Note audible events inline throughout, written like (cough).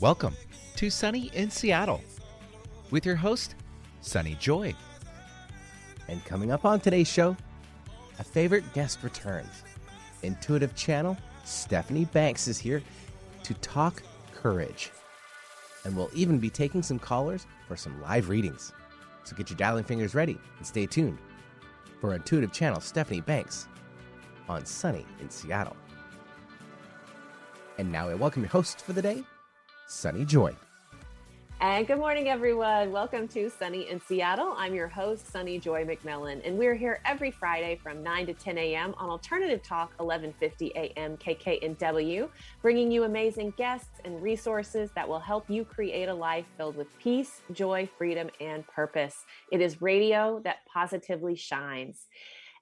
Welcome to Sunny in Seattle with your host, Sunny Joy. And coming up on today's show, a favorite guest returns. Intuitive Channel, Stephanie Banks is here to talk courage. And we'll even be taking some callers for some live readings. So get your dialing fingers ready and stay tuned for Intuitive Channel Stephanie Banks on Sunny in Seattle. And now I welcome your host for the day, Sunny Joy. And good morning, everyone. Welcome to Sunny in Seattle. I'm your host, Sunny Joy McMillan, and we're here every Friday from 9 to 10 a.m. on Alternative Talk, 1150 a.m. KKNW, bringing you amazing guests and resources that will help you create a life filled with peace, joy, freedom, and purpose. It is radio that positively shines.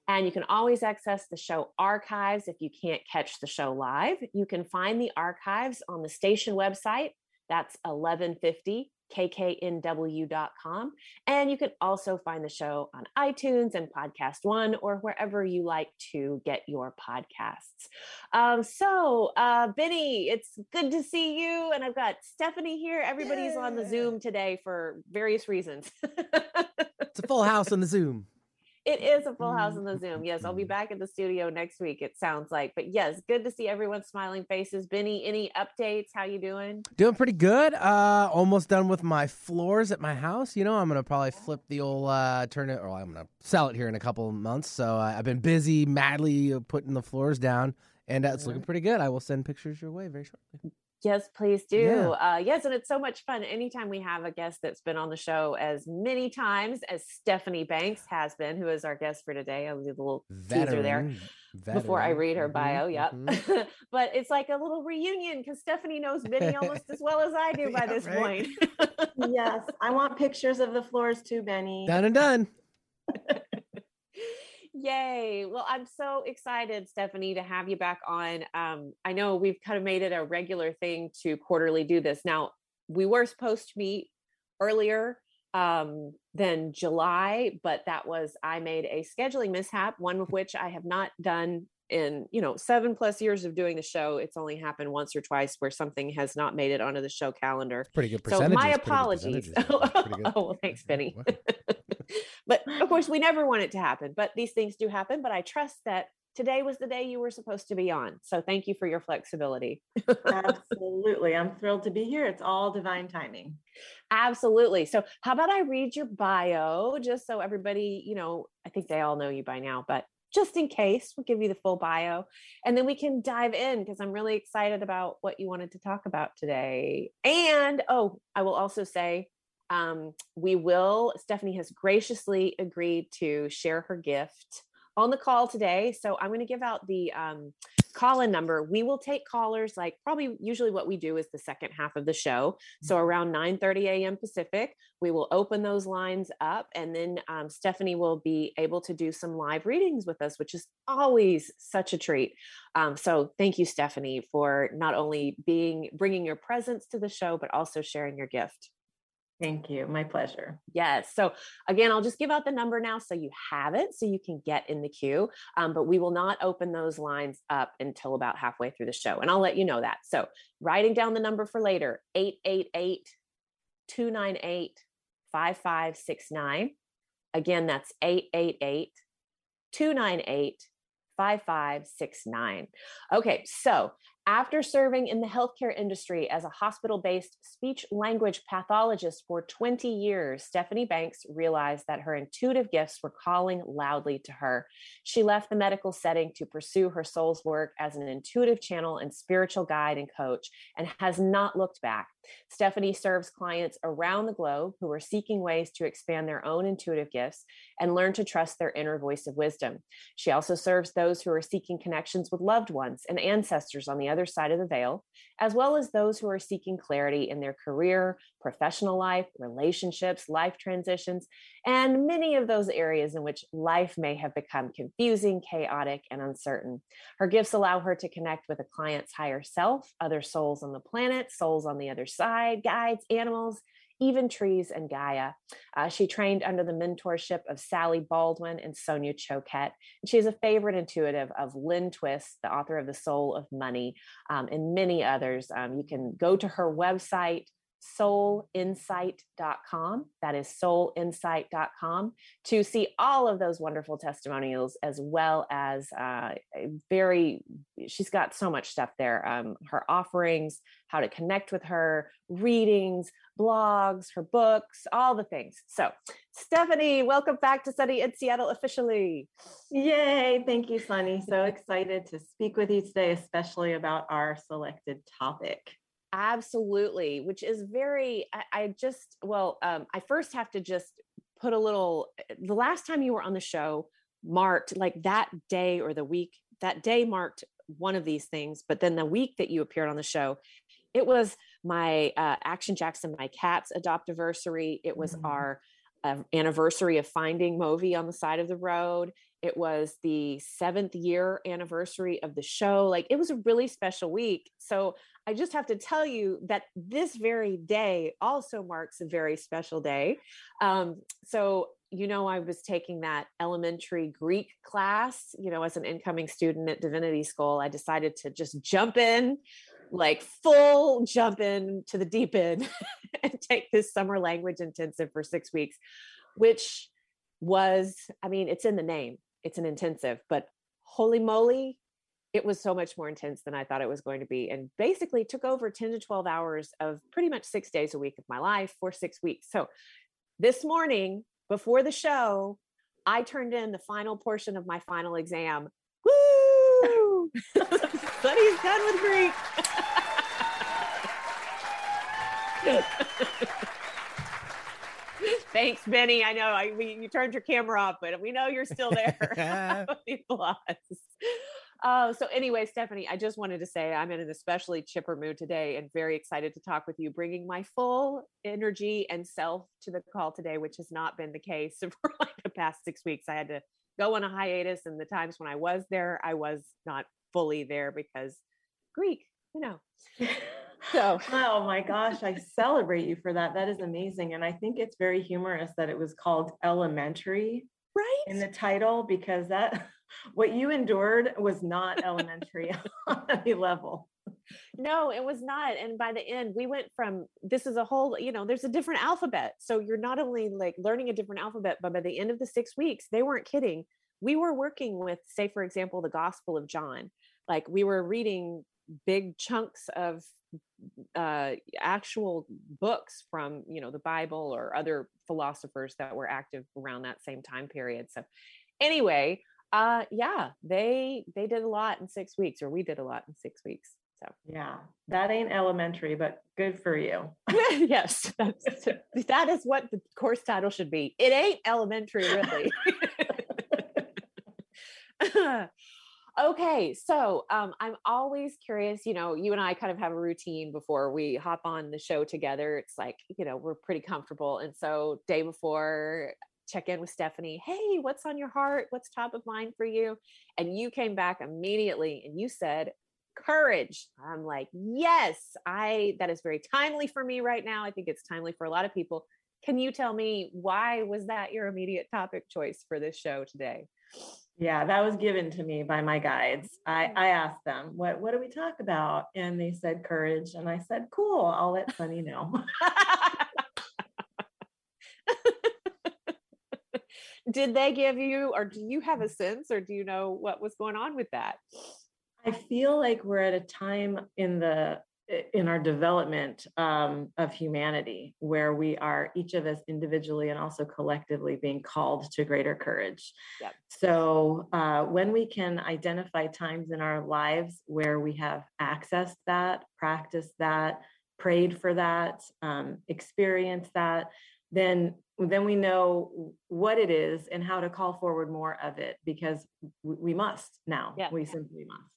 And you can always access the show archives if you can't catch the show live. You can find the archives on the station website. That's 1150 kknw.com. And you can also find the show on iTunes and Podcast One or wherever you like to get your podcasts. Um, so, uh, Benny, it's good to see you. And I've got Stephanie here. Everybody's yeah. on the Zoom today for various reasons. (laughs) it's a full house on the Zoom. It is a full house in the Zoom. Yes, I'll be mm-hmm. back at the studio next week. It sounds like, but yes, good to see everyone's smiling faces. Benny, any updates? How you doing? Doing pretty good. Uh, almost done with my floors at my house. You know, I'm gonna probably flip the old uh, turn it, or I'm gonna sell it here in a couple of months. So uh, I've been busy, madly putting the floors down, and uh, it's looking pretty good. I will send pictures your way very shortly. Yes, please do. Yeah. Uh, yes, and it's so much fun. Anytime we have a guest that's been on the show as many times as Stephanie Banks has been, who is our guest for today. I'll do a little Veteran. teaser there Veteran. before I read her mm-hmm. bio. Yep. Mm-hmm. (laughs) but it's like a little reunion because Stephanie knows Benny almost as well as I (laughs) do by yeah, this right? point. (laughs) yes, I want pictures of the floors too, Benny. Done and done. Yay. Well, I'm so excited, Stephanie, to have you back on. Um, I know we've kind of made it a regular thing to quarterly do this. Now, we were supposed to meet earlier um, than July, but that was, I made a scheduling mishap, one of which I have not done in you know seven plus years of doing the show. It's only happened once or twice where something has not made it onto the show calendar. Pretty good so my apologies. (laughs) oh, oh well thanks benny but (laughs) of course we never want it to happen but these things do happen but i trust that today was the day you were supposed to be on so thank you for your flexibility. (laughs) Absolutely i'm thrilled to be here it's all divine timing. Absolutely so how about i read your bio just so everybody you know i think they all know you by now but just in case we'll give you the full bio and then we can dive in because i'm really excited about what you wanted to talk about today and oh i will also say um, we will stephanie has graciously agreed to share her gift on the call today. So I'm going to give out the um, call in number. We will take callers like probably usually what we do is the second half of the show. So mm-hmm. around 9 30 a.m. Pacific, we will open those lines up and then um, Stephanie will be able to do some live readings with us, which is always such a treat. Um, so thank you, Stephanie, for not only being bringing your presence to the show, but also sharing your gift. Thank you. My pleasure. Yes. So again, I'll just give out the number now so you have it so you can get in the queue. Um, but we will not open those lines up until about halfway through the show. And I'll let you know that. So writing down the number for later 888 298 5569. Again, that's 888 298 5569. Okay, so after serving in the healthcare industry as a hospital based speech language pathologist for 20 years, Stephanie Banks realized that her intuitive gifts were calling loudly to her. She left the medical setting to pursue her soul's work as an intuitive channel and spiritual guide and coach, and has not looked back. Stephanie serves clients around the globe who are seeking ways to expand their own intuitive gifts and learn to trust their inner voice of wisdom. She also serves those who are seeking connections with loved ones and ancestors on the other side of the veil, as well as those who are seeking clarity in their career, professional life, relationships, life transitions, and many of those areas in which life may have become confusing, chaotic, and uncertain. Her gifts allow her to connect with a client's higher self, other souls on the planet, souls on the other side, guides, animals, Even Trees and Gaia. Uh, she trained under the mentorship of Sally Baldwin and Sonia Choquette. And she is a favorite intuitive of Lynn Twist, the author of The Soul of Money, um, and many others. Um, you can go to her website, soulinsight.com. That is soulinsight.com to see all of those wonderful testimonials, as well as uh, very, she's got so much stuff there. Um, her offerings, how to connect with her, readings, blogs, her books, all the things. So, Stephanie, welcome back to Sunny in Seattle officially. Yay. Thank you, Sunny. So excited to speak with you today, especially about our selected topic. Absolutely, which is very, I, I just, well, um, I first have to just put a little, eh, the last time you were on the show marked like that day or the week, that day marked one of these things, but then the week that you appeared on the show, it was my uh, Action Jackson, my cat's adoptiversary. It was mm-hmm. our uh, anniversary of finding Movi on the side of the road. It was the seventh year anniversary of the show. Like it was a really special week. So I just have to tell you that this very day also marks a very special day. Um, so, you know, I was taking that elementary Greek class, you know, as an incoming student at Divinity School. I decided to just jump in, like full jump in to the deep end (laughs) and take this summer language intensive for six weeks, which was, I mean, it's in the name, it's an intensive, but holy moly, it was so much more intense than I thought it was going to be. And basically took over 10 to 12 hours of pretty much six days a week of my life for six weeks. So this morning, before the show, I turned in the final portion of my final exam. Woo! (laughs) Buddy's done with Greek. (laughs) Thanks, Benny. I know I, we, you turned your camera off, but we know you're still there. (laughs) Uh, (laughs) so anyway, Stephanie, I just wanted to say I'm in an especially chipper mood today and very excited to talk with you, bringing my full energy and self to the call today, which has not been the case (laughs) for like the past six weeks. I had to go on a hiatus, and the times when I was there, I was not fully there because Greek, you know. So, (laughs) oh my gosh, I celebrate you for that. That is amazing. And I think it's very humorous that it was called elementary right in the title because that (laughs) what you endured was not elementary (laughs) on any level. No, it was not. And by the end, we went from this is a whole, you know, there's a different alphabet. So you're not only like learning a different alphabet, but by the end of the six weeks, they weren't kidding. We were working with, say, for example, the Gospel of John. Like we were reading big chunks of uh, actual books from you know the bible or other philosophers that were active around that same time period so anyway uh yeah they they did a lot in six weeks or we did a lot in six weeks so. Yeah that ain't elementary but good for you. (laughs) Yes that's (laughs) that is what the course title should be. It ain't elementary really (laughs) Okay, so um, I'm always curious. You know, you and I kind of have a routine before we hop on the show together. It's like, you know, we're pretty comfortable. And so, day before, check in with Stephanie. Hey, what's on your heart? What's top of mind for you? And you came back immediately and you said, courage. I'm like, yes, I that is very timely for me right now. I think it's timely for a lot of people. Can you tell me why was that your immediate topic choice for this show today? Yeah, that was given to me by my guides. I, mm. I asked them, what, what do we talk about? And they said courage. And I said, cool, I'll let Sunny know. (laughs) Did they give you, or do you have a sense, or do you know what was going on with that? I feel like we're at a time in the in our development um, of humanity where we are each of us individually and also collectively being called to greater courage yep. so uh, when we can identify times in our lives where we have accessed that practiced that prayed for that um, experienced that then then we know what it is and how to call forward more of it because we must now yeah. we simply must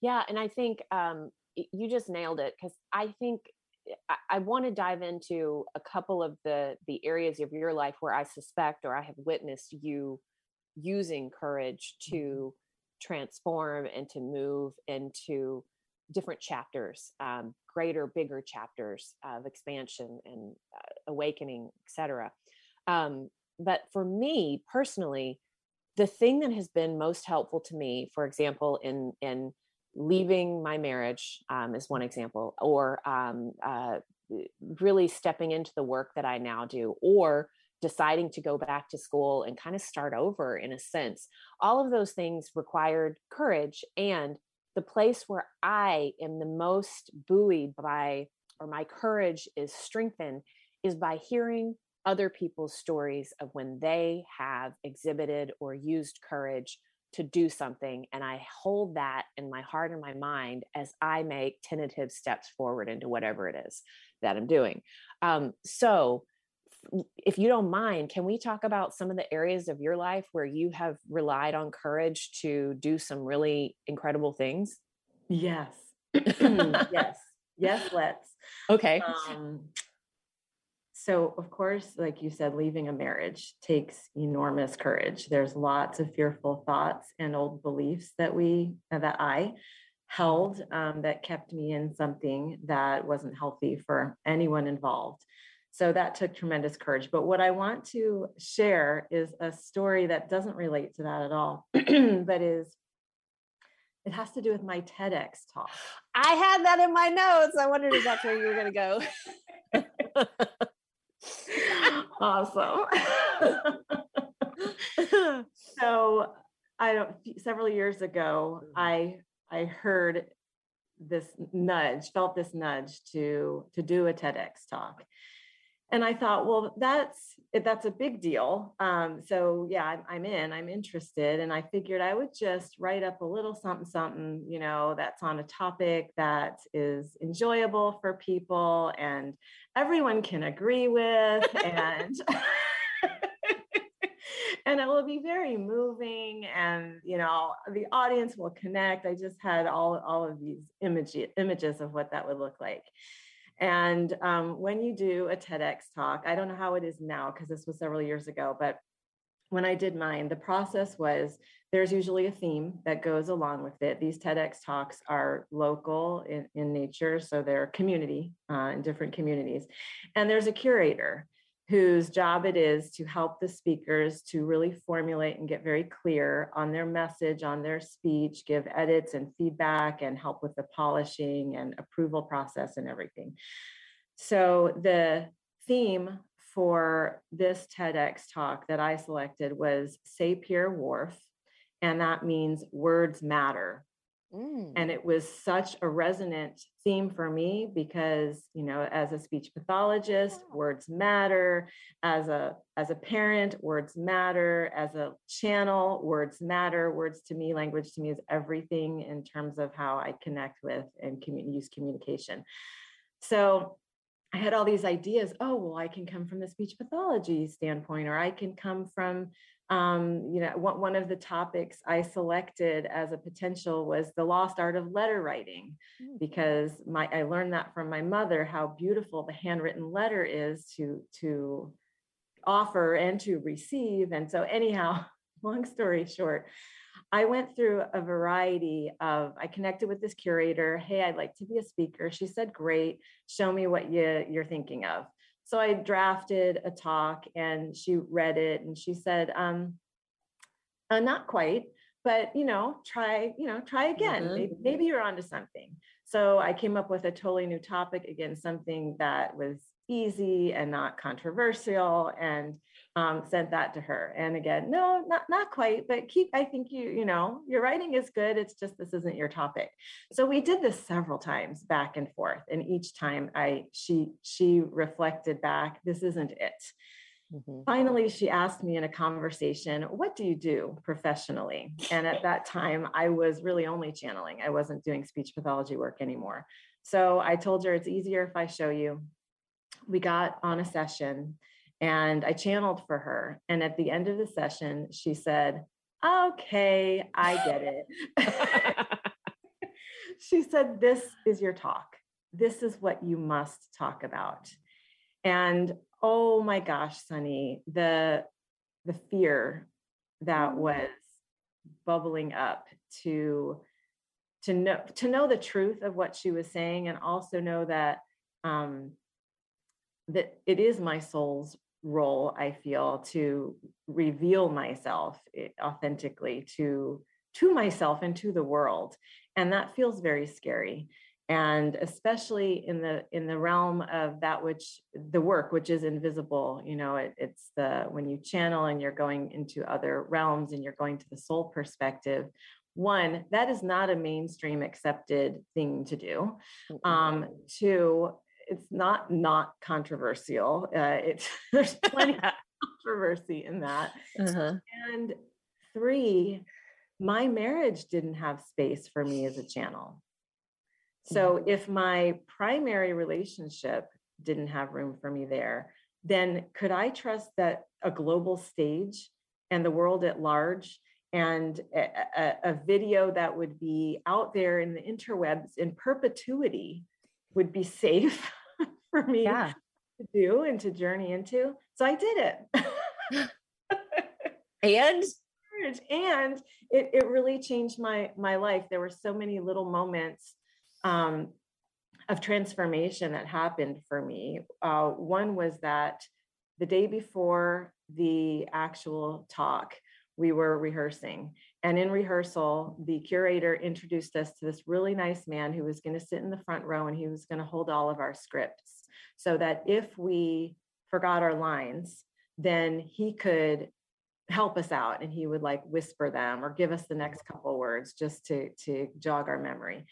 yeah and i think um, you just nailed it because I think eh, I, I want to dive into a couple of the the areas of your life where I suspect or I have witnessed you using courage mm-hmm. to transform and to move into different chapters, um, greater, bigger chapters of expansion and uh, awakening, etc. Um, but for me personally, the thing that has been most helpful to me, for example, in in leaving my marriage um, is one example, or um, uh, really stepping into the work that I now do, or deciding to go back to school and kind of start over in a sense. All of those things required courage. And the place where I am the most buoyed by, or my courage is strengthened, is by hearing other people's stories of when they have exhibited or used courage to do something. And I hold that in my heart and my mind as I make tentative steps forward into whatever it is that I'm doing. Um, so, if you don't mind, can we talk about some of the areas of your life where you have relied on courage to do some really incredible things? Yes. (laughs) (clears throat) yes. Yes, let's. Okay. Um, so, of course, like you said, leaving a marriage takes enormous courage. There's lots of fearful thoughts and old beliefs that we, uh, that I held um, that kept me in something that wasn't healthy for anyone involved. So that took tremendous courage. But what I want to share is a story that doesn't relate to that at all, (clears throat) but is it has to do with my TEDx talk. I had that in my notes. I wondered if that's where you were going to go. (laughs) (laughs) awesome. (laughs) so I don't several years ago, mm-hmm. I I heard this nudge, felt this nudge to to do a TEDx talk and I thought, well, that's that's a big deal. Um, so yeah, I'm, I'm, in. I'm interested, and I figured I would just write up a little something, something, you know, that's on a topic that is enjoyable for people and everyone can agree with, and (laughs) and it will be very moving, and you know, the audience will connect. I just had all all of these image images of what that would look like. And um, when you do a TEDx talk, I don't know how it is now because this was several years ago, but when I did mine, the process was there's usually a theme that goes along with it. These TEDx talks are local in, in nature, so they're community uh, in different communities. And there's a curator whose job it is to help the speakers to really formulate and get very clear on their message, on their speech, give edits and feedback, and help with the polishing and approval process and everything. So, the theme for this TEDx talk that I selected was Sapir Whorf, and that means words matter. Mm. And it was such a resonant theme for me because, you know, as a speech pathologist, words matter. As a as a parent, words matter. As a channel, words matter. Words to me, language to me is everything in terms of how I connect with and commun- use communication. So I had all these ideas. Oh, well, I can come from the speech pathology standpoint, or I can come from um, you know, one of the topics I selected as a potential was the lost art of letter writing, mm. because my I learned that from my mother how beautiful the handwritten letter is to to offer and to receive. And so, anyhow, (laughs) long story short, I went through a variety of. I connected with this curator. Hey, I'd like to be a speaker. She said, "Great, show me what you you're thinking of." So I drafted a talk and she read it and she said, um, uh, not quite, but you know, try, you know, try again. Mm-hmm. Maybe, maybe you're onto something. So I came up with a totally new topic, again, something that was easy and not controversial and um, sent that to her. And again, no, not not quite, but keep. I think you you know your writing is good. It's just this isn't your topic. So we did this several times back and forth, and each time I she she reflected back, this isn't it. Mm-hmm. Finally, she asked me in a conversation, What do you do professionally? And at that time, I was really only channeling. I wasn't doing speech pathology work anymore. So I told her it's easier if I show you. We got on a session and I channeled for her. And at the end of the session, she said, Okay, I get it. (laughs) she said, This is your talk. This is what you must talk about. And oh my gosh, Sunny, the the fear that mm. was bubbling up to to know to know the truth of what she was saying and also know that um that it is my soul's role i feel to reveal myself eh, authentically to to myself and to the world and that feels very scary and especially in the in the realm of that which the work which is invisible you know it, it's the when you channel and you're going into other realms and you're going to the soul perspective one that is not a mainstream accepted thing to do. Um two it's not not controversial uh, it's (laughs) there's plenty of (laughs) controversy in that uh-huh. and three my marriage didn't have space for me as a channel so mm-hmm. if my primary relationship didn't have room for me there then could i trust that a global stage and the world at large and a, a, a, video that would be out there in the interwebs in perpetuity would be safe (laughs) for me yeah. to do and to journey into. So I did it. (laughs) (laughs) and and it, it really changed my my life. There were so many little moments um, of transformation that happened for me. Uh, one was that the day before the actual talk, we were rehearsing. And in rehearsal, the curator introduced us to this really nice man who was going to sit in the front row and he was going to hold all of our scripts so that if we forgot our lines, then he could help us out and he would like whisper them or give us the next mm-hmm. couple words just to to jog our memory.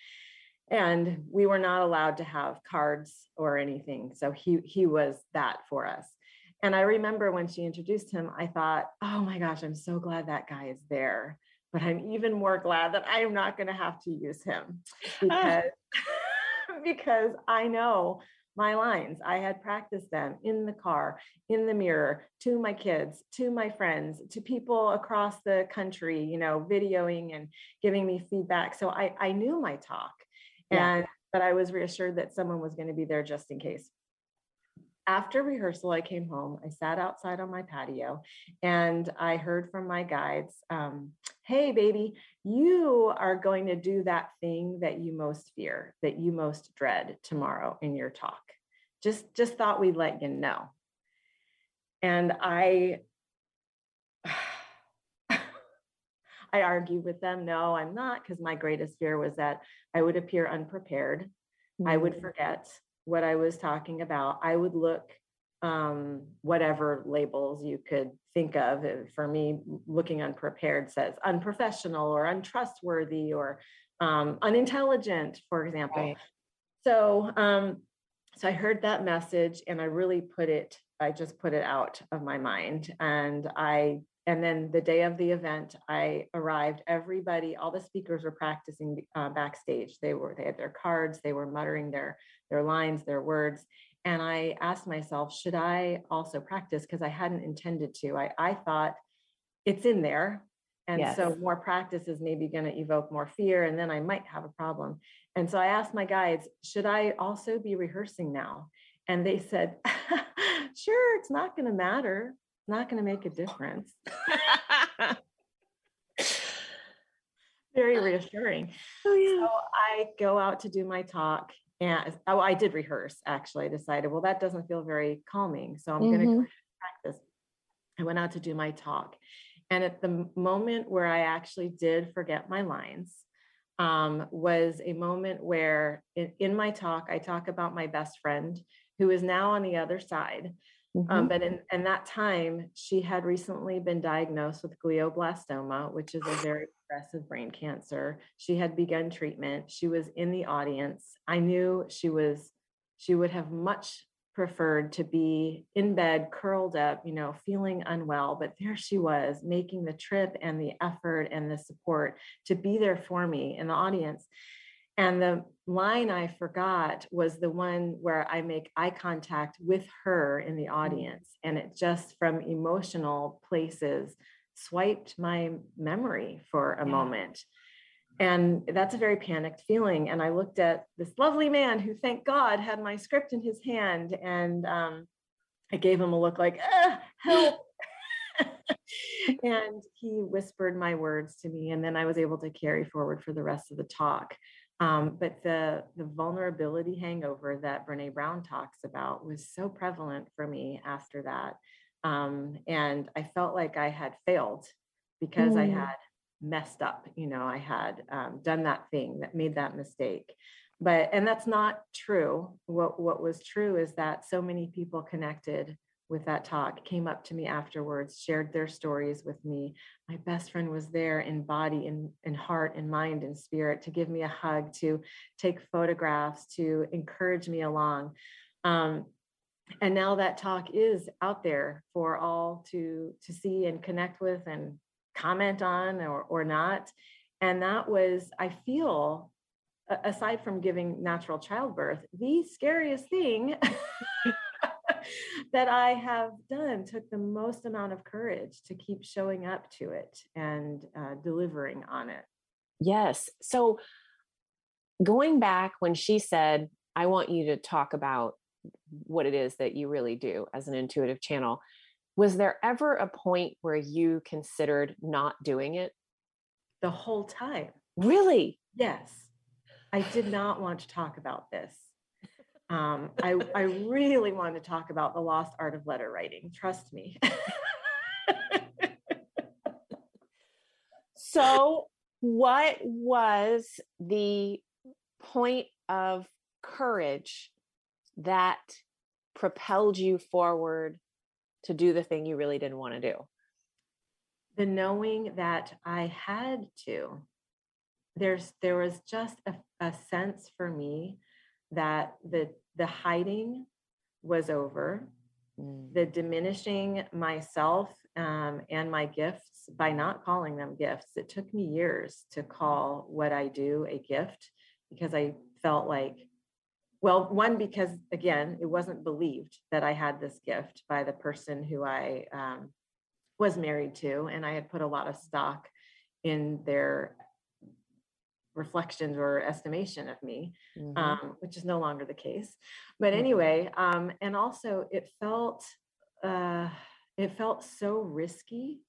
And we were not allowed to have cards or anything so he he was that for us. And I remember when she introduced him, I thought, oh my gosh, I'm so glad that guy is there. But I'm even more glad that I am not going to have to use him. (laughs) Because, (laughs) because I know my lines. I had practiced them in the car, in the mirror, to my kids, to my friends, to people across the country, you know, videoing and giving me feedback. So I, I knew my talk. Yeah. And but I was reassured that someone was going to be there just in case after rehearsal, I came home. I sat outside on my patio and I heard from my guides, um, Hey, baby, you are going to do that thing that you most fear, that you most dread tomorrow in your talk. Just, just thought we'd let you know. And I, (sighs) I argued with them. No, I'm not, because my greatest fear was that I would appear unprepared. Mm-hmm. I would mm. forget what I was talking about, I would look um, whatever labels you could think of. For me, looking unprepared says unprofessional or untrustworthy or um, unintelligent, for example. Right. So, um, so I heard that message and I really put it. I just put it out of my mind, and I and then the day of the event i arrived everybody all the speakers were practicing uh, backstage. They were they had their cards they were muttering their their lines their words and i asked myself should i also practice? Because i hadn't intended to. I i thought it's in there and yes. so more practice is maybe going to evoke more fear and then i might have a problem and so i asked my guides should i also be rehearsing now and they said (laughs) sure it's not going to matter not going to make a difference. (laughs) Very reassuring. Oh, yeah. So I go out to do my talk and oh, I did rehearse actually. I decided, well, that doesn't feel very calming. So I'm mm-hmm. going to practice. I went out to do my talk. And at the moment where I actually did forget my lines, um, was a moment where in, in my talk, I talk about my best friend who is now on the other side. Um, mm-hmm. Um, but in, in that time, she had recently been diagnosed with glioblastoma, which is a (sighs) very aggressive brain cancer. She had begun treatment. She was in the audience. I knew she was, she would have much preferred to be in bed, curled up, you know, feeling unwell. But there she was, making the trip and the effort and the support to be there for me in the audience. And the line I forgot was the one where I make eye contact with her in the mm. audience. And it just from emotional places swiped my memory for a yeah. moment. And that's a very panicked feeling. And I looked at this lovely man who, thank God, had my script in his hand. And um, I gave him a look like, ah, help. (laughs) and he whispered my words to me, and then I was able to carry forward for the rest of the talk. Um, but the the vulnerability hangover that Brene Brown talks about was so prevalent for me after that, um, and I felt like I had failed because mm. I had messed up. You know, I had um, done that thing that made that mistake. But and that's not true. What what was true is that so many people connected with that talk came up to me afterwards, shared their stories with me. My best friend was there in body, in, in heart, in mind, and spirit to give me a hug, to take photographs, to encourage me along. Um, and now that talk is out there for all to to see and connect with and comment on or, or not and that was i feel aside from giving natural childbirth the scariest thing (laughs) that I have done took the most amount of courage to keep showing up to it and uh, delivering on it. Yes. So going back when she said, I want you to talk about what it is that you really do as an intuitive channel, was there ever a point where you considered not doing it? The whole time. Really? Yes. I did not want to talk about this. (laughs) Um, I, I really want to talk about the lost art of letter writing. Trust me. so, what was the point of courage that propelled you forward to do the thing you really didn't want to do? The knowing that I had to. There's there was just a, a sense for me that the the hiding was over, mm. the diminishing myself um, and my gifts by not calling them gifts. It took me years to call what I do a gift because I felt like, well, one, because again, it wasn't believed that I had this gift by the person who I um, was married to. And I had put a lot of stock in their reflections or estimation of me, mm-hmm. um, which is no longer the case. But mm-hmm. anyway, um, and also it felt uh, it felt so risky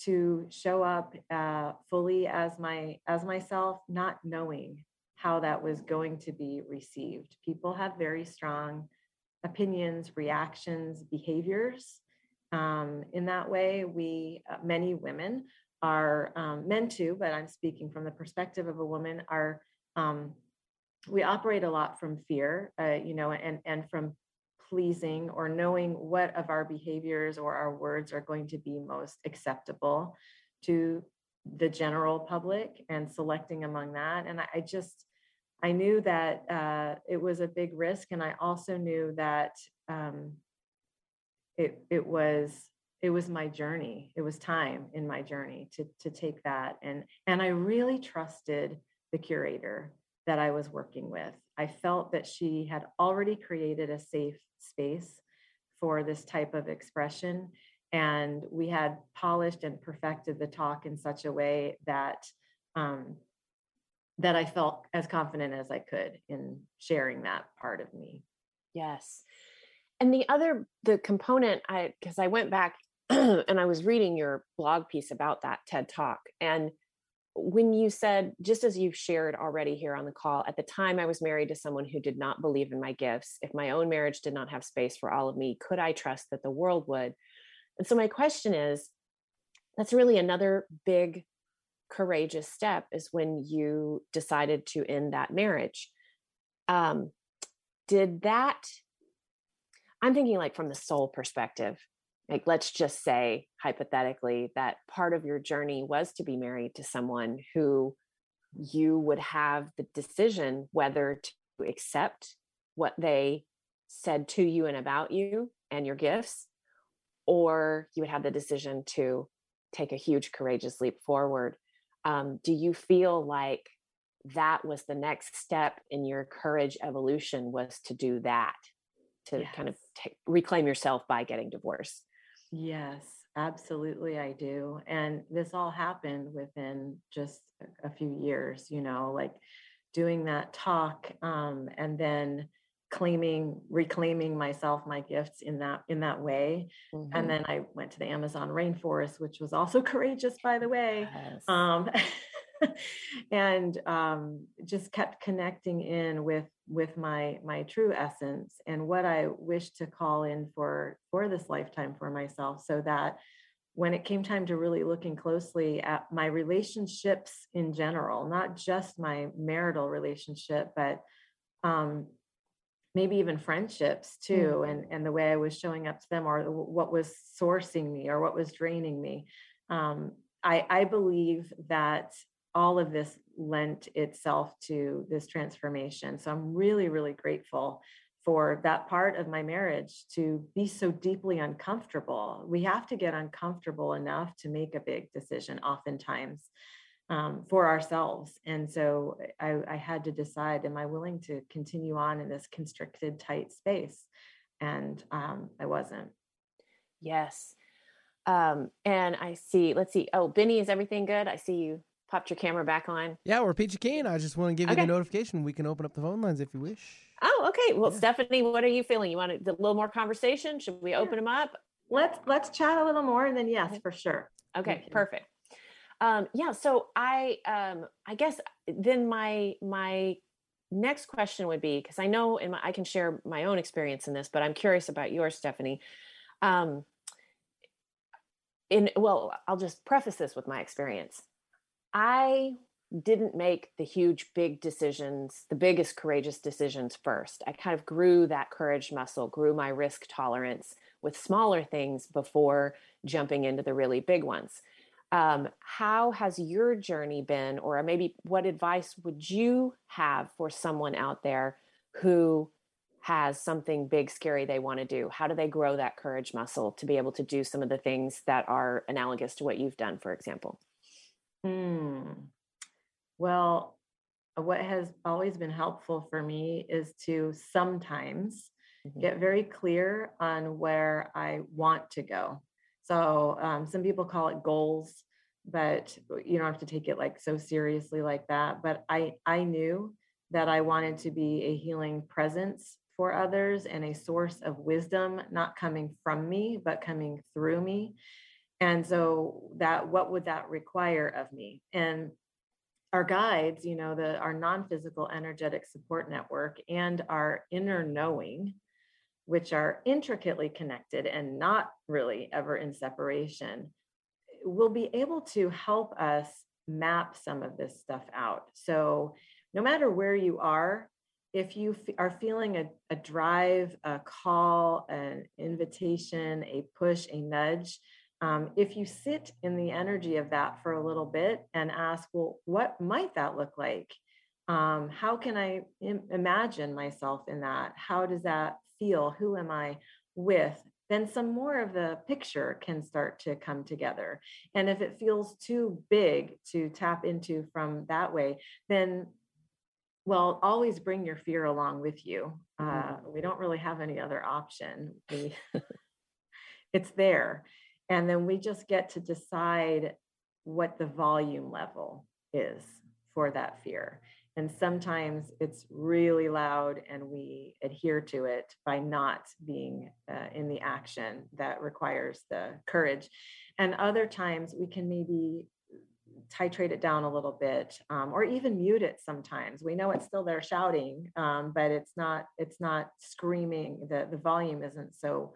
to show up uh, fully as my as myself, not knowing how that was going to be received. People have very strong opinions, reactions, behaviors. Um, in that way, we uh, many women are um, men too, but I'm speaking from the perspective of a woman, are um, we operate a lot from fear, uh, you know, and and from pleasing or knowing what of our behaviors or our words are going to be most acceptable to the general public and selecting among that. And I, I just I knew that uh, it was a big risk, and I also knew that um, it it was it was my journey it was time in my journey to to take that and and i really trusted the curator that i was working with. I felt that she had already created a safe space for this type of expression and we had polished and perfected the talk in such a way that um, that i felt as confident as i could in sharing that part of me yes and the other the component i because i went back (clears throat) and I was reading your blog piece about that TED talk. And when you said, just as you've shared already here on the call, at the time I was married to someone who did not believe in my gifts, if my own marriage did not have space for all of me, could I trust that the world would? And so my question is that's really another big courageous step is when you decided to end that marriage. Um, did that, I'm thinking like from the soul perspective, like let's just say hypothetically that part of your journey was to be married to someone who you would have the decision whether to accept what they said to you and about you and your gifts or you would have the decision to take a huge courageous leap forward um, do you feel like that was the next step in your courage evolution was to do that to yes. kind of take, reclaim yourself by getting divorced Yes, absolutely, I do. And this all happened within just a few years, you know, like doing that talk um, and then claiming reclaiming myself my gifts in that in that way Mhm. and then i went to the amazon rainforest which was also (laughs) courageous by the way Yes. um, (laughs) and um, just kept connecting in with with my my true essence and what I wish to call in for for this lifetime for myself, so that when it came time to really looking closely at my relationships in general, not just my marital relationship, but um, maybe even friendships too, and and the way I was showing up to them, or what was sourcing me, or what was draining me. Um, I, I believe that all of this lent itself to this transformation. So I'm really, really grateful for that part of my marriage to be so deeply uncomfortable. We have to get uncomfortable enough to make a big decision, oftentimes. Um, for ourselves. And so I, I had to decide am I willing to continue on in this constricted, tight space? And um, I wasn't. Yes. Um, and I see, let's see. Oh, Benny, is everything good? I see you popped your camera back on. Yeah, we're Peachy Keen. I just want to give you Okay. the notification. We can open up the phone lines if you wish. Oh, okay. Well, Yeah. Stephanie, what are you feeling? You want a, a little more conversation? Should we open them up? Let's let's chat a little more and then yes, for sure. Okay, perfect. Um, yeah, so I um I guess then my my next question would be because I know in my, I can share my own experience in this, but I'm curious about yours, Stephanie. Um in well, I'll just preface this with my experience. I didn't make the huge big decisions, the biggest courageous decisions first. I kind of grew that courage muscle, grew my risk tolerance with smaller things before jumping into the really big ones. Um, how has your journey been, or maybe what advice would you have for someone out there who has something big, scary they want to do? How do they grow that courage muscle to be able to do some of the things that are analogous to what you've done, for example? Hmm. Well, uh, what has always been helpful for me is to sometimes Mhm. get very clear on where I want to go. So um, some people call it goals, but you don't have to take it like so seriously like that. But I I knew that I wanted to be a healing presence for others and a source of wisdom, not coming from me, but coming through me. And so that what would that require of me? And our guides, you know, the our non-physical energetic support network and our inner knowing, which are intricately connected and not really ever in separation, will be able to help us map some of this stuff out. So no matter where you are, if you f- are feeling a, a drive, a call, an invitation, a push, a nudge, um, if you sit in the energy of that for a little bit and ask, well, what might that look like? Um, how can I Im- imagine myself in that? How does that feel? Who am I with? Then some more of the picture can start to come together. And if it feels too big to tap into from that way, then well, always bring your fear along with you. Uh, we don't really have any other option. We, (laughs) it's there. And then we just get to decide what the volume level is for that fear. And sometimes it's really loud and we adhere to it by not being uh, in the action that requires the courage. And other times we can maybe titrate it down a little bit um, or even mute it sometimes. We know it's still there shouting um, but it's not it's not screaming. The the volume isn't so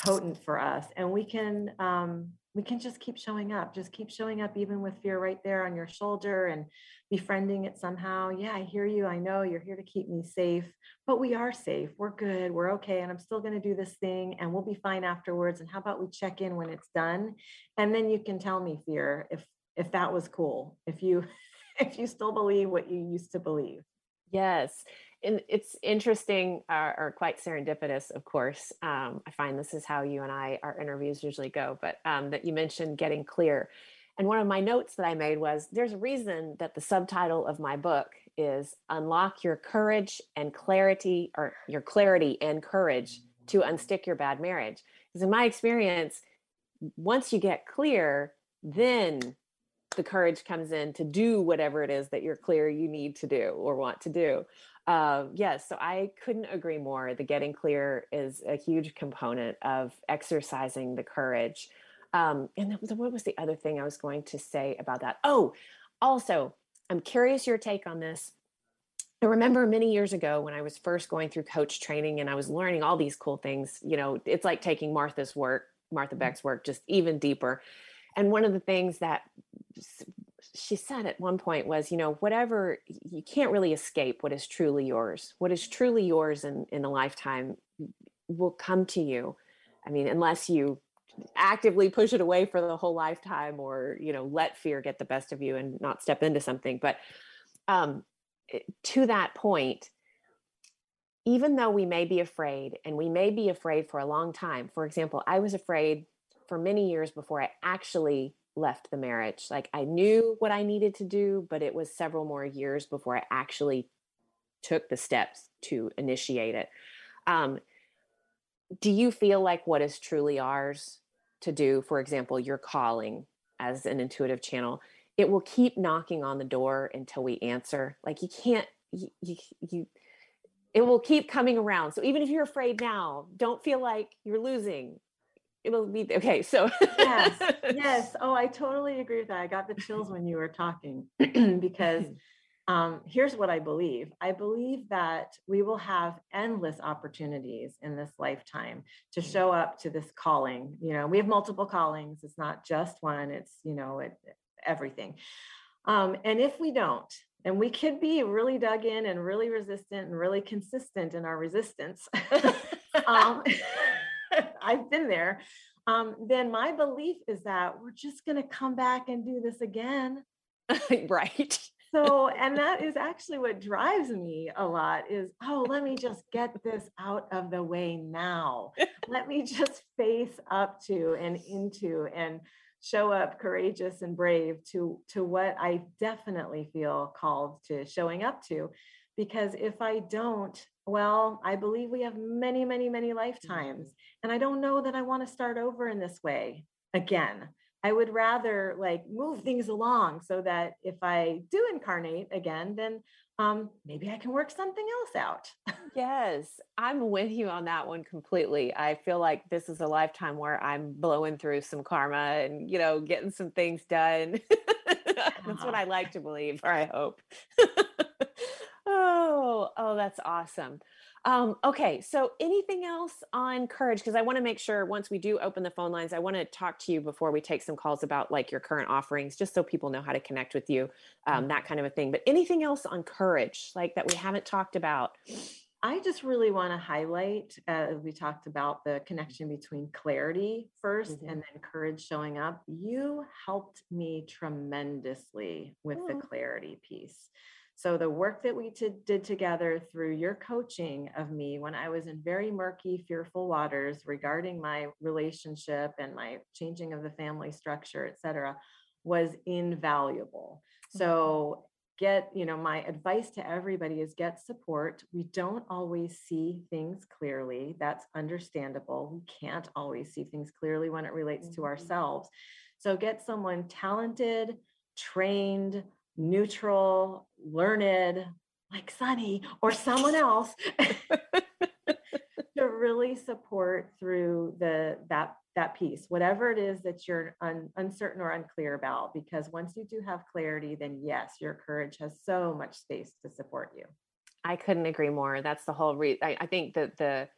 potent for us. And we can um, we can just keep showing up just keep showing up even with fear right there on your shoulder and befriending it somehow yeah i hear you i know you're here to keep me safe but we are safe we're good we're okay and i'm still going to do this thing and we'll be fine afterwards and how about we check in when it's done and then you can tell me fear if if that was cool if you (laughs) if you still believe what you used to believe Yes. And it's interesting uh, or quite serendipitous, of course. Um, I find this is how you and I, our interviews usually go, but um, that you mentioned getting clear. And one of my notes that I made was there's a reason that the subtitle of my book is Unlock Your Courage and Clarity, or Your Clarity and Courage to Unstick Your Bad Marriage. Because in my experience, once you get clear, then the courage comes in to do whatever it is that you're clear you need to do or want to do. Uh, yes, so I couldn't agree more. The getting clear is a huge component of exercising the courage. Um, and what was the other thing I was going to say about that? Oh, also, I'm curious your take on this. I remember many years ago when I was first going through coach training and I was learning all these cool things. You know, it's like taking Martha's work, Martha mm-hmm. Beck's work, just even deeper. And one of the things that she said at one point was, you know, whatever you can't really escape what is truly yours. What is truly yours in, in a lifetime will come to you. I mean, unless you actively push it away for the whole lifetime or, you know, let fear get the best of you and not step into something. But um, to that point, even though we may be afraid and we may be afraid for a long time, for example, I was afraid for many years before I actually left the marriage. Like I knew what I needed to do, but it was several more years before I actually took the steps to initiate it. Um, do you feel like what is truly ours to do, for example, your calling as an intuitive channel, it will keep knocking on the door until we answer. Like you can't, you, you, you it will keep coming around. So even if you're afraid now, don't feel like you're losing it'll be okay so yes yes. (laughs) Oh i totally agree with that. I got the chills when you were talking (clears throat) because (clears throat) um, here's what i believe. I believe that we will have endless opportunities in this lifetime to mm. show up to this calling. You know we have multiple callings. It's not just one. It's you know it, everything. Um, and if we don't and we could be really dug in and really resistant and really consistent in our resistance (laughs) (laughs) um, (laughs) I've been there, um, then my belief is that we're just going to come back and do this again. (laughs) right. so, (laughs) and that is actually what drives me a lot is, oh, let me just get this out of the way now. let me just face up to and into and show up courageous and brave to to what I definitely feel called to showing up to because if I don't well, I believe we have many, many, many lifetimes. And I don't know that I want to start over in this way again. I would rather like move things along so that if I do incarnate again, then um, maybe I can work something else out. yes, I'm with you on that one completely. I feel like this is a lifetime where I'm blowing through some karma and, you know, getting some things done. (laughs) That's what I like to believe, or I hope. (laughs) Oh, oh, that's awesome. Um, okay, so anything else on courage? Because I want to make sure once we do open the phone lines, I want to talk to you before we take some calls about like your current offerings, just so people know how to connect with you, um, that kind of a thing. But anything else on courage, like that we haven't talked about? I just really want to highlight, uh, we talked about the connection between clarity 1st mm-hmm. and then courage showing up. You helped me tremendously with oh. the clarity piece. So the work that we t- did together through your coaching of me when I was in very murky, fearful waters regarding my relationship and my changing of the family structure, et cetera, was invaluable. Mm-hmm. So get, you know, my advice to everybody is get support. We don't always see things clearly. That's understandable. We can't always see things clearly when it relates mm-hmm. to ourselves. So get someone talented, trained, neutral, learned, like Sunny or someone (laughs) else to really support through the that that piece, whatever it is that you're un, uncertain or unclear about. Because once you do have clarity, then yes, your courage has so much space to support you. I couldn't agree more. That's the whole reason. I, I think that the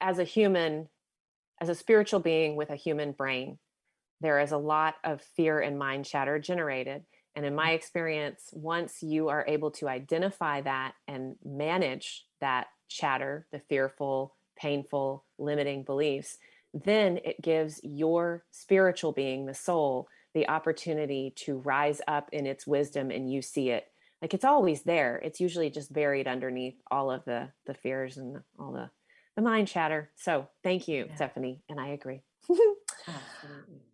as a human, as a spiritual being with a human brain, there is a lot of fear and mind chatter generated and in my experience, once you are able to identify that and manage that chatter, the fearful, painful, limiting beliefs, then it gives your spiritual being, the soul, the opportunity to rise up in its wisdom and you see it. Like it's always there. It's usually just buried underneath all of the the fears and all the the mind chatter. So thank you, yeah. Stephanie. And I agree. (laughs) Absolutely.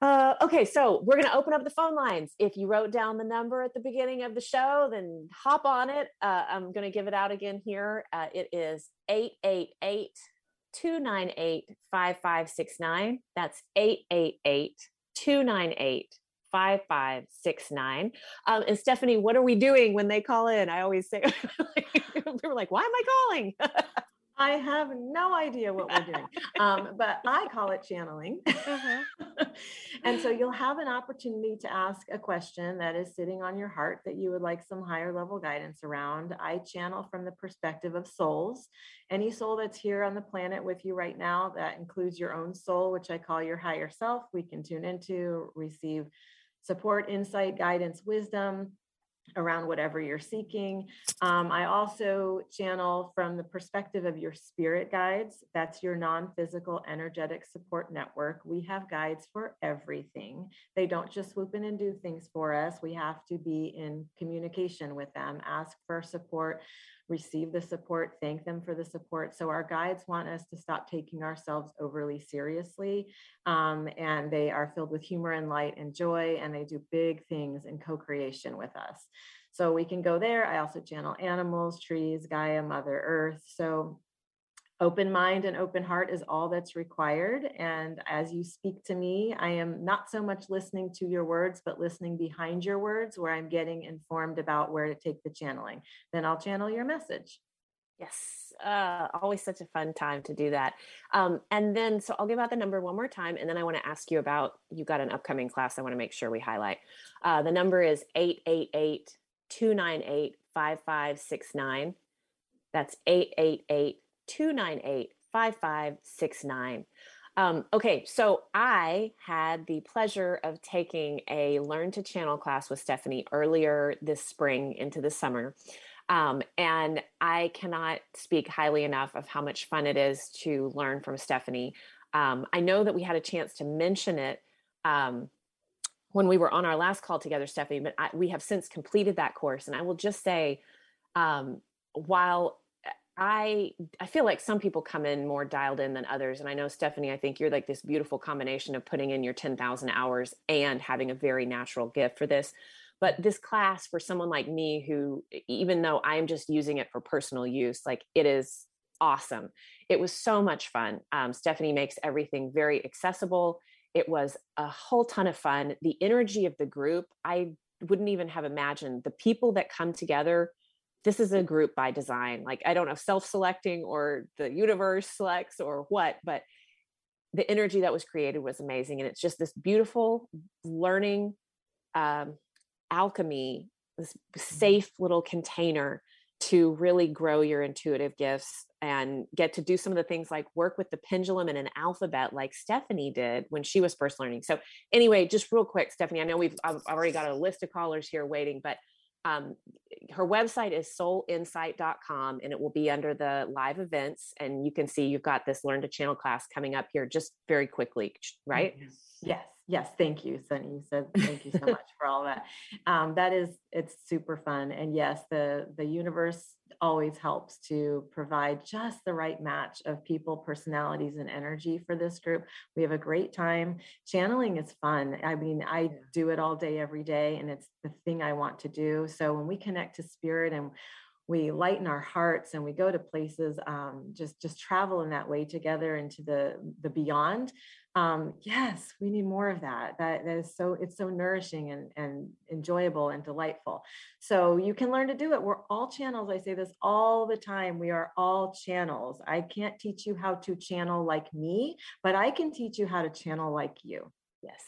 Uh, okay, so we're going to open up the phone lines. If you wrote down the number at the beginning of the show, then hop on it. Uh, I'm going to give it out again here. Uh, it is 888 298 5569. That's 888 298 5569. Um, and Stephanie, what are we doing when they call in? I always say, (laughs) people are like, why am I calling? (laughs) I have no idea what we're doing, um, but I call it channeling. Uh-huh. (laughs) and so you'll have an opportunity to ask a question that is sitting on your heart that you would like some higher level guidance around. I channel from the perspective of souls. Any soul that's here on the planet with you right now, that includes your own soul, which I call your higher self, we can tune into, receive support, insight, guidance, wisdom around whatever you're seeking. Um, I also channel from the perspective of your spirit guides. That's your non physical energetic support network. We have guides for everything. They don't just swoop in and do things for us. We have to be in communication with them, ask for support receive the support, thank them for the support. So our guides want us to stop taking ourselves overly seriously. Um, and they are filled with humor and light and joy, and they do big things in co-creation with us. So we can go there. I also channel animals, trees, Gaia, Mother Earth. So open mind and open heart is all that's required. And as you speak to me, I am not so much listening to your words, but listening behind your words, where I'm getting informed about where to take the channeling. Then I'll channel your message. Yes, uh, always such a fun time to do that. Um, and then, so I'll give out the number one more time, and then I want to ask you about you got an upcoming class. I want to make sure we highlight. Uh, the number is 888 298 5569. That's 888 298 5569. Um, okay, so I had the pleasure of taking a Learn to Channel class with Stephanie earlier this spring into the summer. Um, and I cannot speak highly enough of how much fun it is to learn from Stephanie. Um, I know that we had a chance to mention it um, when we were on our last call together, Stephanie, but I, we have since completed that course. And I will just say, um, while I I feel like some people come in more dialed in than others and I know Stephanie I think you're like this beautiful combination of putting in your 10,000 hours and having a very natural gift for this but this class for someone like me who even though I'm just using it for personal use like it is awesome. It was so much fun. Um, Stephanie makes everything very accessible. It was a whole ton of fun. The energy of the group I wouldn't even have imagined. The people that come together this is a group by design like i don't know self-selecting or the universe selects or what but the energy that was created was amazing and it's just this beautiful learning um, alchemy this mm-hmm. safe little container to really grow your intuitive gifts and get to do some of the things like work with the pendulum and an alphabet like Stephanie did when she was first learning. So anyway, just real quick, Stephanie, I know we've I've already got a list of callers here waiting, but um, her website is soulinsight.com and it will be under the live events. And you can see you've got this learn to channel class coming up here just very quickly, right? Yes. Yes, thank you, Sunny. You said thank you so (laughs) much for all that. Um, that is, it's super fun, and yes, the the universe always helps to provide just the right match of people, personalities, and energy for this group. We have a great time. Channeling is fun. I mean, I do it all day, every day, and it's the thing I want to do. So when we connect to spirit and we lighten our hearts and we go to places um, just just travel in that way together into the the beyond um, yes we need more of that that, that is so it's so nourishing and, and enjoyable and delightful. So you can learn to do it. We're all channels i say this all the time we are all channels. I can't teach you how to channel like me but i can teach you how to channel like you. Yes.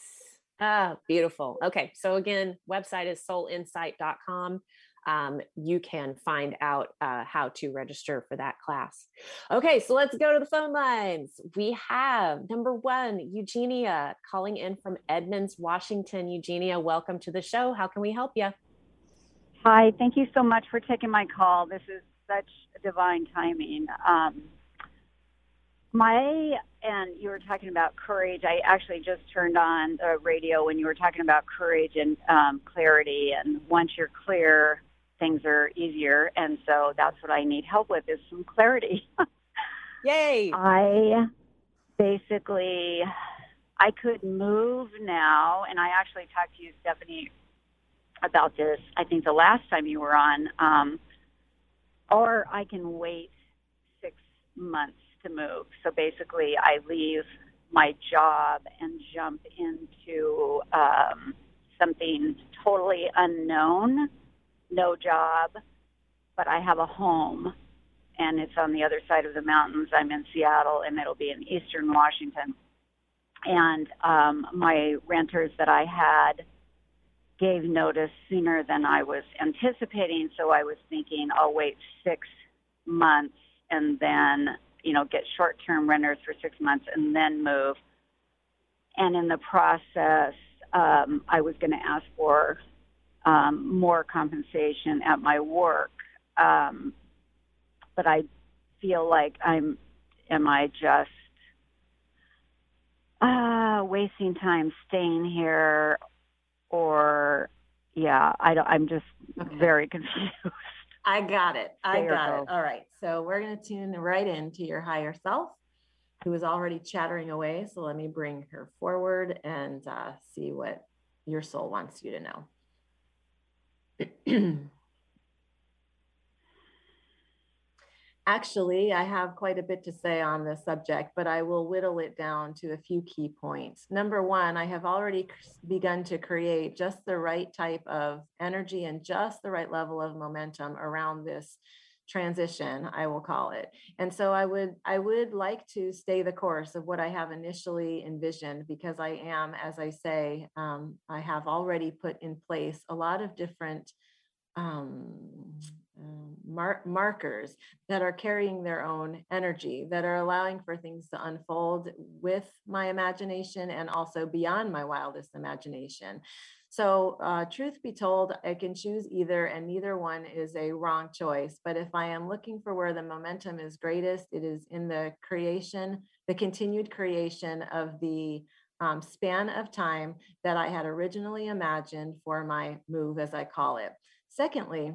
Ah beautiful. Okay so again website is soulinsight.com um, you can find out uh, how to register for that class. Okay, so let's go to the phone lines. We have number one, Eugenia calling in from Edmonds, Washington. Eugenia, welcome to the show. How can we help you? Hi, thank you so much for taking my call. This is such divine timing. Um, my and you were talking about courage. I actually just turned on the radio when you were talking about courage and um, clarity. And once you're clear, things are easier. And so that's what I need help with is some clarity. (laughs) Yay. I basically I could move now and I actually talked to you, Stephanie, about this, I think the last time you were on. Um, or I can wait six months to move. So basically I leave my job and jump into um, something totally unknown, no job, but I have a home and it's on the other side of the mountains. I'm in Seattle and it'll be in eastern Washington. And um, my renters that I had gave notice sooner than I was anticipating, so I was thinking I'll wait six months and then, you know, get short term renters for six months and then move. And in the process, um, I was going to ask for um, more compensation at my work. Um, but I feel like I'm, am I just uh, wasting time staying here or, yeah, I don't, I'm just okay. very (laughs) confused. I got it. I got it. All right. So we're going to tune right into your higher self who is already chattering away. So let me bring her forward and uh, see what your soul wants you to know. (clears throat) Actually, I have quite a bit to say on this subject, but I will whittle it down to a few key points. Number one, I have already begun to create just the right type of energy and just the right level of momentum around this transition i will call it and so i would i would like to stay the course of what i have initially envisioned because i am as i say um, i have already put in place a lot of different um, um, mar- markers that are carrying their own energy, that are allowing for things to unfold with my imagination and also beyond my wildest imagination. So, uh, truth be told, I can choose either, and neither one is a wrong choice. But if I am looking for where the momentum is greatest, it is in the creation, the continued creation of the um, span of time that I had originally imagined for my move, as I call it. Secondly,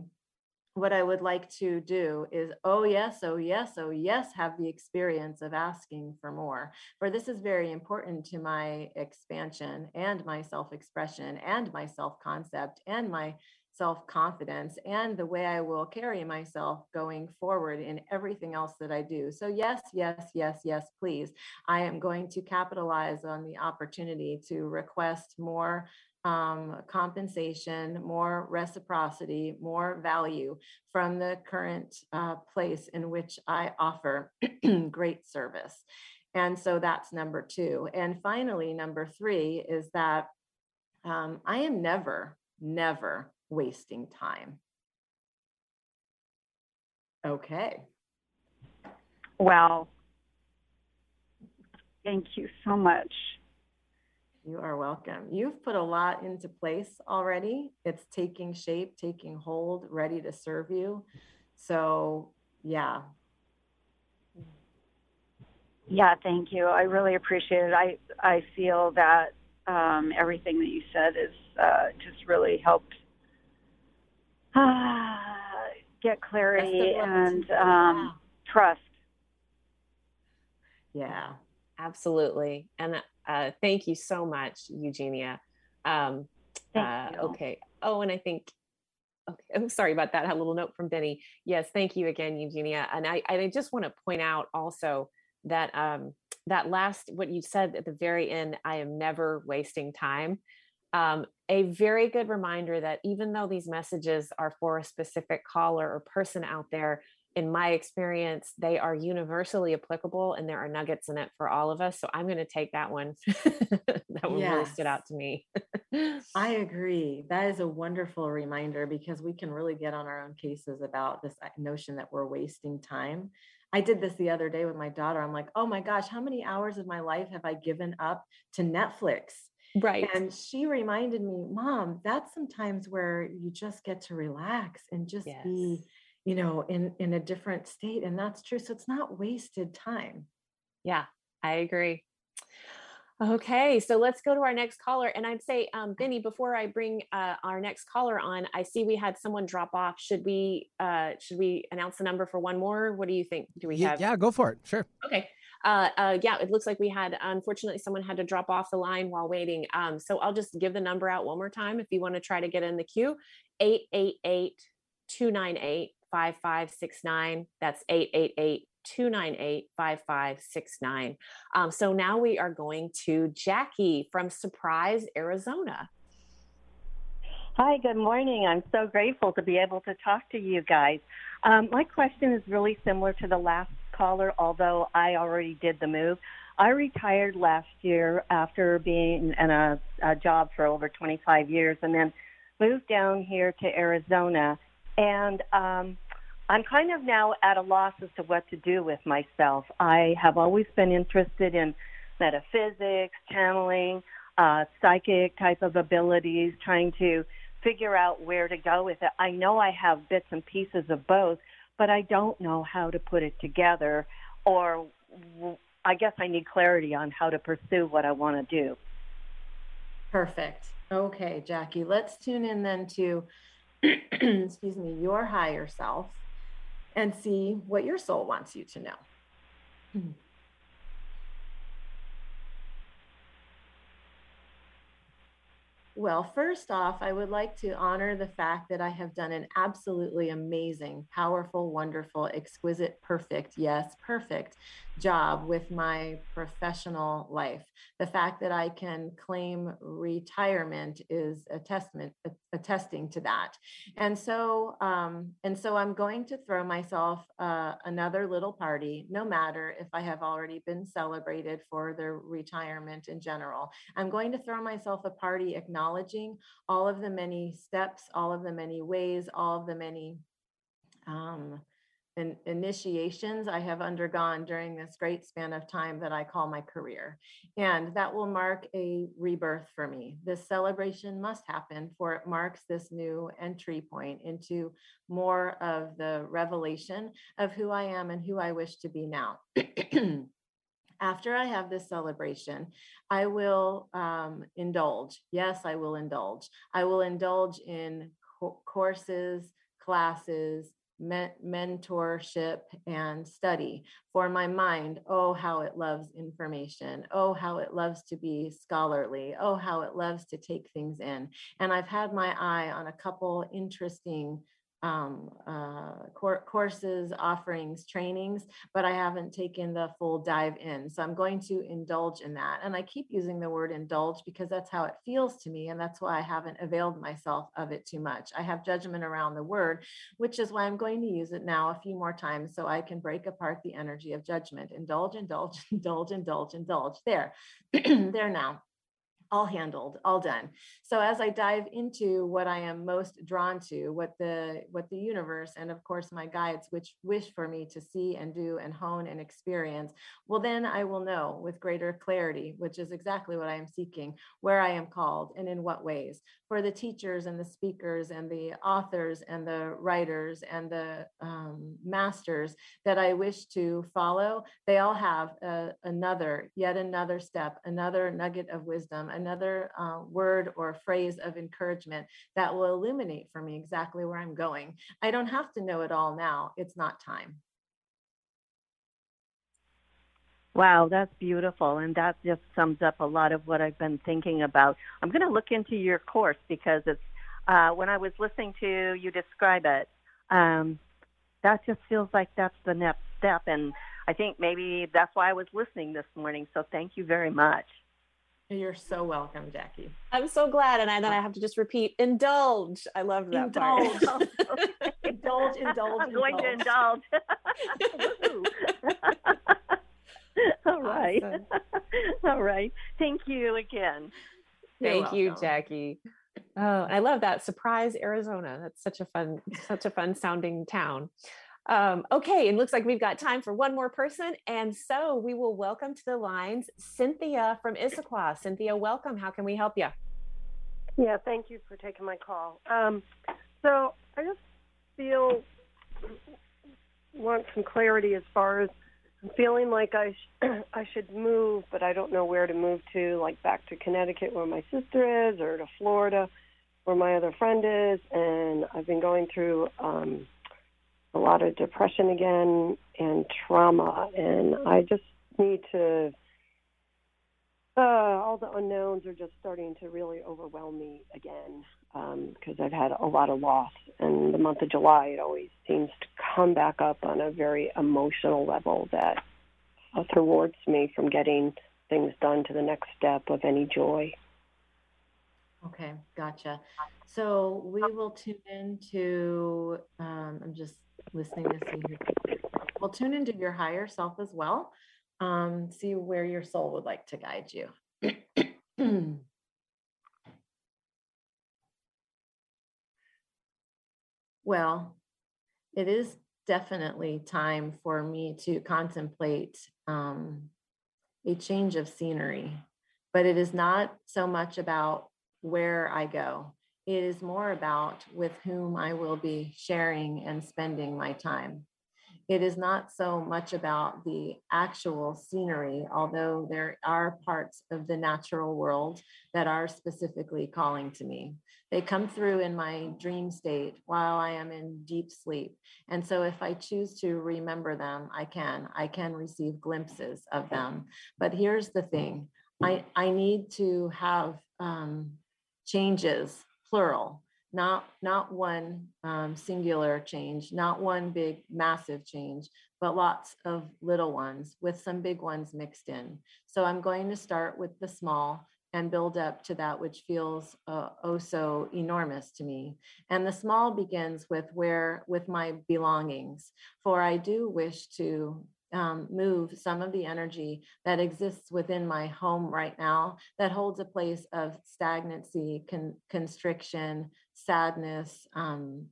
what I would like to do is, oh, yes, oh, yes, oh, yes, have the experience of asking for more. For this is very important to my expansion and my self expression and my self concept and my self confidence and the way I will carry myself going forward in everything else that I do. So, yes, yes, yes, yes, please. I am going to capitalize on the opportunity to request more um, compensation, more reciprocity, more value from the current uh, place in which I offer (clears throat) great service. And so that's number two. And finally, number three is that um, I am never, never wasting time. Okay. Well, thank you so much. You are welcome. You've put a lot into place already. It's taking shape, taking hold, ready to serve you. So, yeah. Yeah, thank you. I really appreciate it. I I feel that um, everything that you said is uh, just really helped uh, get clarity and um, trust. Yeah, absolutely. And uh, thank you so much, Eugenia. Um, uh, okay. Oh, and I think, okay, (laughs) I'm sorry about that. I had a little note from Benny. Yes, thank you again, Eugenia. And I, I just want to point out also that um, that last, what you said at the very end, I am never wasting time. Um, a very good reminder that even though these messages are for a specific caller or person out there, in my experience, they are universally applicable and there are nuggets in it for all of us. So I'm going to take that one. (laughs) that one yes. really stood out to me. I agree. That is a wonderful reminder because we can really get on our own cases about this uh, notion that we're wasting time. I did this the other day with my daughter. I'm like, oh my gosh, how many hours of my life have I given up to Netflix? Right. And she reminded me, Mom, that's sometimes where you just get to relax and just yes. be you know in in a different state and that's true so it's not wasted time. Yeah i agree. Okay so let's go to our next caller and i'd say um benny before i bring uh, our next caller on i see we had someone drop off. Should we uh should we announce the number for one more? What do you think? Do we yeah, have yeah go for it sure. Okay uh, uh, yeah, it looks like we had, unfortunately, someone had to drop off the line while waiting. Um, so I'll just give the number out one more time if you want to try to get in the queue. 888 298 5569. That's 888 298 5569. Um, so now we are going to Jackie from Surprise, Arizona. Hi, good morning. I'm so grateful to be able to talk to you guys. Um, my question is really similar to the last caller, although I already did the move. I retired last year after being in a, a job for over 25 years and then moved down here to Arizona. And um, I'm kind of now at a loss as to what to do with myself. I have always been interested in metaphysics, channeling, uh, psychic type of abilities, trying to figure out where to go with it. I know I have bits and pieces of both, but I don't know how to put it together or I guess I need clarity on how to pursue what I want to do. Perfect. Okay, Jackie, let's tune in then to (clears throat) excuse me, your higher self and see what your soul wants you to know. Hmm. Well, first off, I would like to honor the fact that I have done an absolutely amazing, powerful, wonderful, exquisite, perfect, yes, perfect job with my professional life. The fact that I can claim retirement is a testament, attesting to that. And so, um, and so I'm going to throw myself uh, another little party, no matter if I have already been celebrated for the retirement in general. I'm going to throw myself a party acknowledging all of the many steps, all of the many ways, all of the many um, in, initiations I have undergone during this great span of time that I call my career. And that will mark a rebirth for me. This celebration must happen, for it marks this new entry point into more of the revelation of who I am and who I wish to be now. (clears throat) After I have this celebration, I will um, indulge. Yes, I will indulge. I will indulge in co- courses, classes, mentorship and study for my mind oh how it loves information. Oh how it loves to be scholarly. Oh how it loves to take things in. And i've had my eye on a couple interesting um, uh, cor- courses, offerings, trainings, but I haven't taken the full dive in. So I'm going to indulge in that. And I keep using the word indulge because that's how it feels to me. And that's why I haven't availed myself of it too much. I have judgment around the word, which is why I'm going to use it now a few more times so I can break apart the energy of judgment. Indulge, indulge, (laughs) indulge, indulge, indulge. There, (clears throat) there now all handled all done. So as i dive into what i am most drawn to what the what the universe and of course my guides which wish for me to see and do and hone and experience well then i will know with greater clarity which is exactly what i am seeking where i am called and in what ways. For the teachers and the speakers and the authors and the writers and the um, masters that I wish to follow, they all have a, another, yet another step, another nugget of wisdom, another uh, word or phrase of encouragement that will illuminate for me exactly where I'm going. I don't have to know it all now. It's not time. Wow, that's beautiful. And that just sums up a lot of what I've been thinking about. I'm going to look into your course because it's, uh, when I was listening to you describe it, um, that just feels like that's the next step. And I think maybe that's why I was listening this morning. So thank you very much. You're so welcome, Jackie. I'm so glad. And I, then I uh, have to just repeat indulge. I love that indulge. part. (laughs) indulge, indulge. I'm going to indulge. (laughs) (laughs) All right. Awesome. All right. Thank you again. Thank you, Jackie. Oh, I love that surprise Arizona. That's such a fun, such a fun sounding town. Um, okay, it looks like we've got time for one more person, and so we will welcome to the lines Cynthia from Issaquah. Cynthia, welcome. How can we help you? Yeah, thank you for taking my call. Um, so I just feel want some clarity as far as I'm feeling like I sh- (clears throat) I should move, but I don't know where to move to, like back to Connecticut where my sister is, or to Florida where my other friend is. And I've been going through um, a lot of depression again and trauma, and I just need to. Uh, all the unknowns are just starting to really overwhelm me again because um, I've had a lot of loss. And the month of July, it always seems to come back up on a very emotional level that uh, thwarts me from getting things done to the next step of any joy. Okay, gotcha. So we will tune into, um, I'm just listening to see we'll tune into your higher self as well. Um, see where your soul would like to guide you. (clears throat) well, it is definitely time for me to contemplate um, a change of scenery, but it is not so much about where I go. It is more about with whom I will be sharing and spending my time. It is not so much about the actual scenery, although there are parts of the natural world that are specifically calling to me. They come through in my dream state while I am in deep sleep. And so if I choose to remember them, I can. I can receive glimpses of them. But here's the thing I, I need to have um, changes, plural, not not one um, singular change, not one big massive change, but lots of little ones with some big ones mixed in. So I'm going to start with the small and build up to that which feels uh, oh so enormous to me. And the small begins with where with my belongings, for I do wish to um, move some of the energy that exists within my home right now that holds a place of stagnancy, con- constriction, sadness, um,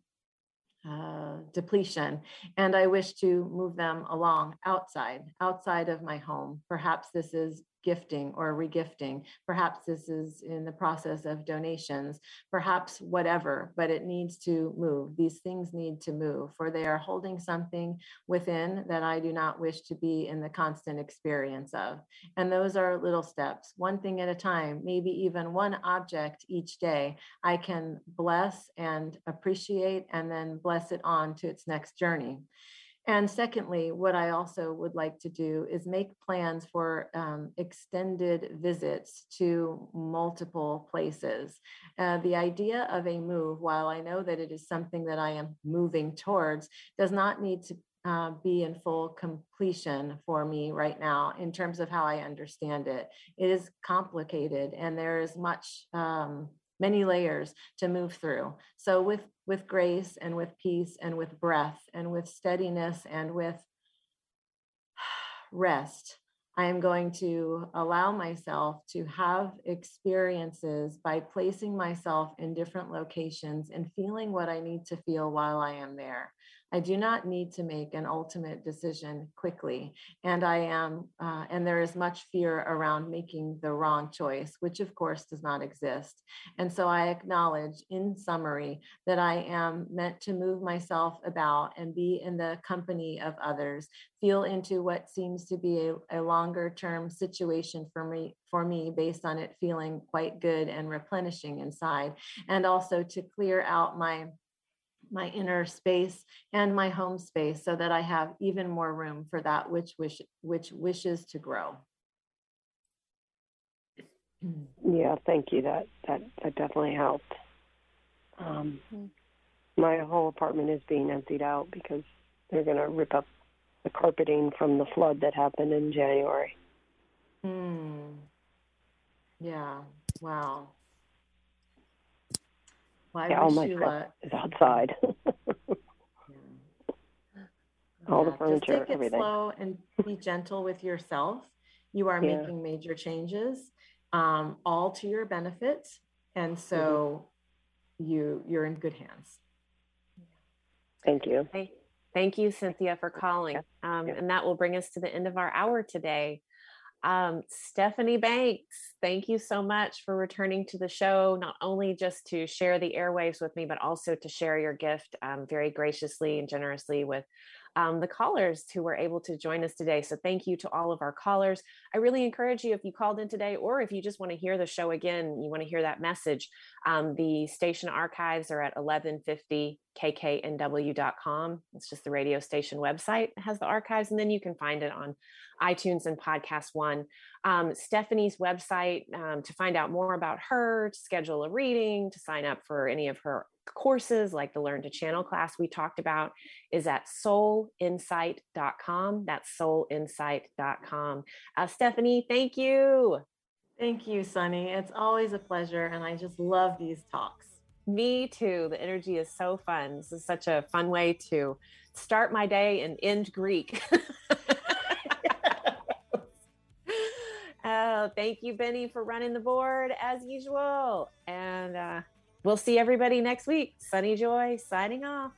uh, depletion. And I wish to move them along outside, outside of my home. Perhaps this is gifting or regifting. Perhaps this is in the process of donations, perhaps whatever, but it needs to move. These things need to move, for they are holding something within that I do not wish to be in the constant experience of. And those are little steps, one thing at a time, maybe even one object each day. I can bless and appreciate and then bless it on to its next journey. And secondly, what I also would like to do is make plans for um, extended visits to multiple places. Uh, the idea of a move, while I know that it is something that I am moving towards, does not need to uh, be in full completion for me right now in terms of how I understand it. It is complicated and there is much. Um, many layers to move through so with with grace and with peace and with breath and with steadiness and with (sighs) rest I am going to allow myself to have experiences by placing myself in different locations and feeling what I need to feel while I am there. I do not need to make an ultimate decision quickly. And I am, uh, and there is much fear around making the wrong choice, which of course does not exist. And so I acknowledge in summary that I am meant to move myself about and be in the company of others, feel into what seems to be a, a longer term situation for me for me based on it feeling quite good and replenishing inside and also to clear out my my inner space and my home space so that I have even more room for that which wish which wishes to grow. Yeah, thank you. That that that definitely helped. Um, mm-hmm. My whole apartment is being emptied out because they're going to rip up the carpeting from the flood that happened in January. Hmm. Yeah. Wow. Well, yeah, all my stuff uh, is outside. (laughs) all yeah, the furniture, just take it everything. slow and be gentle with yourself. You are yeah. making major changes, um, all to your benefit, and so mm-hmm. you you're in good hands. Thank you. Thank you, Cynthia, for calling. Um, and that will bring us to the end of our hour today. Um, Stephanie Banks, thank you so much for returning to the show, not only just to share the airwaves with me, but also to share your gift um, very graciously and generously with um, the callers who were able to join us today. So thank you to all of our callers. I really encourage you if you called in today, or if you just want to hear the show again, you want to hear that message. Um, the station archives are at 1150kknw.com. It's just the radio station website it has the archives, and then you can find it on iTunes and Podcast One. Um, Stephanie's website um, to find out more about her, to schedule a reading, to sign up for any of her courses like the Learn to Channel class we talked about is at soulinsight.com. That's soulinsight.com. Uh, Stephanie, thank you. Thank you, Sunny. It's always a pleasure, and I just love these talks. Me too. The energy is so fun. This is such a fun way to start my day and end Greek. (laughs) (laughs) oh, thank you, Benny, for running the board as usual. And uh, we'll see everybody next week. Sunny Joy signing off.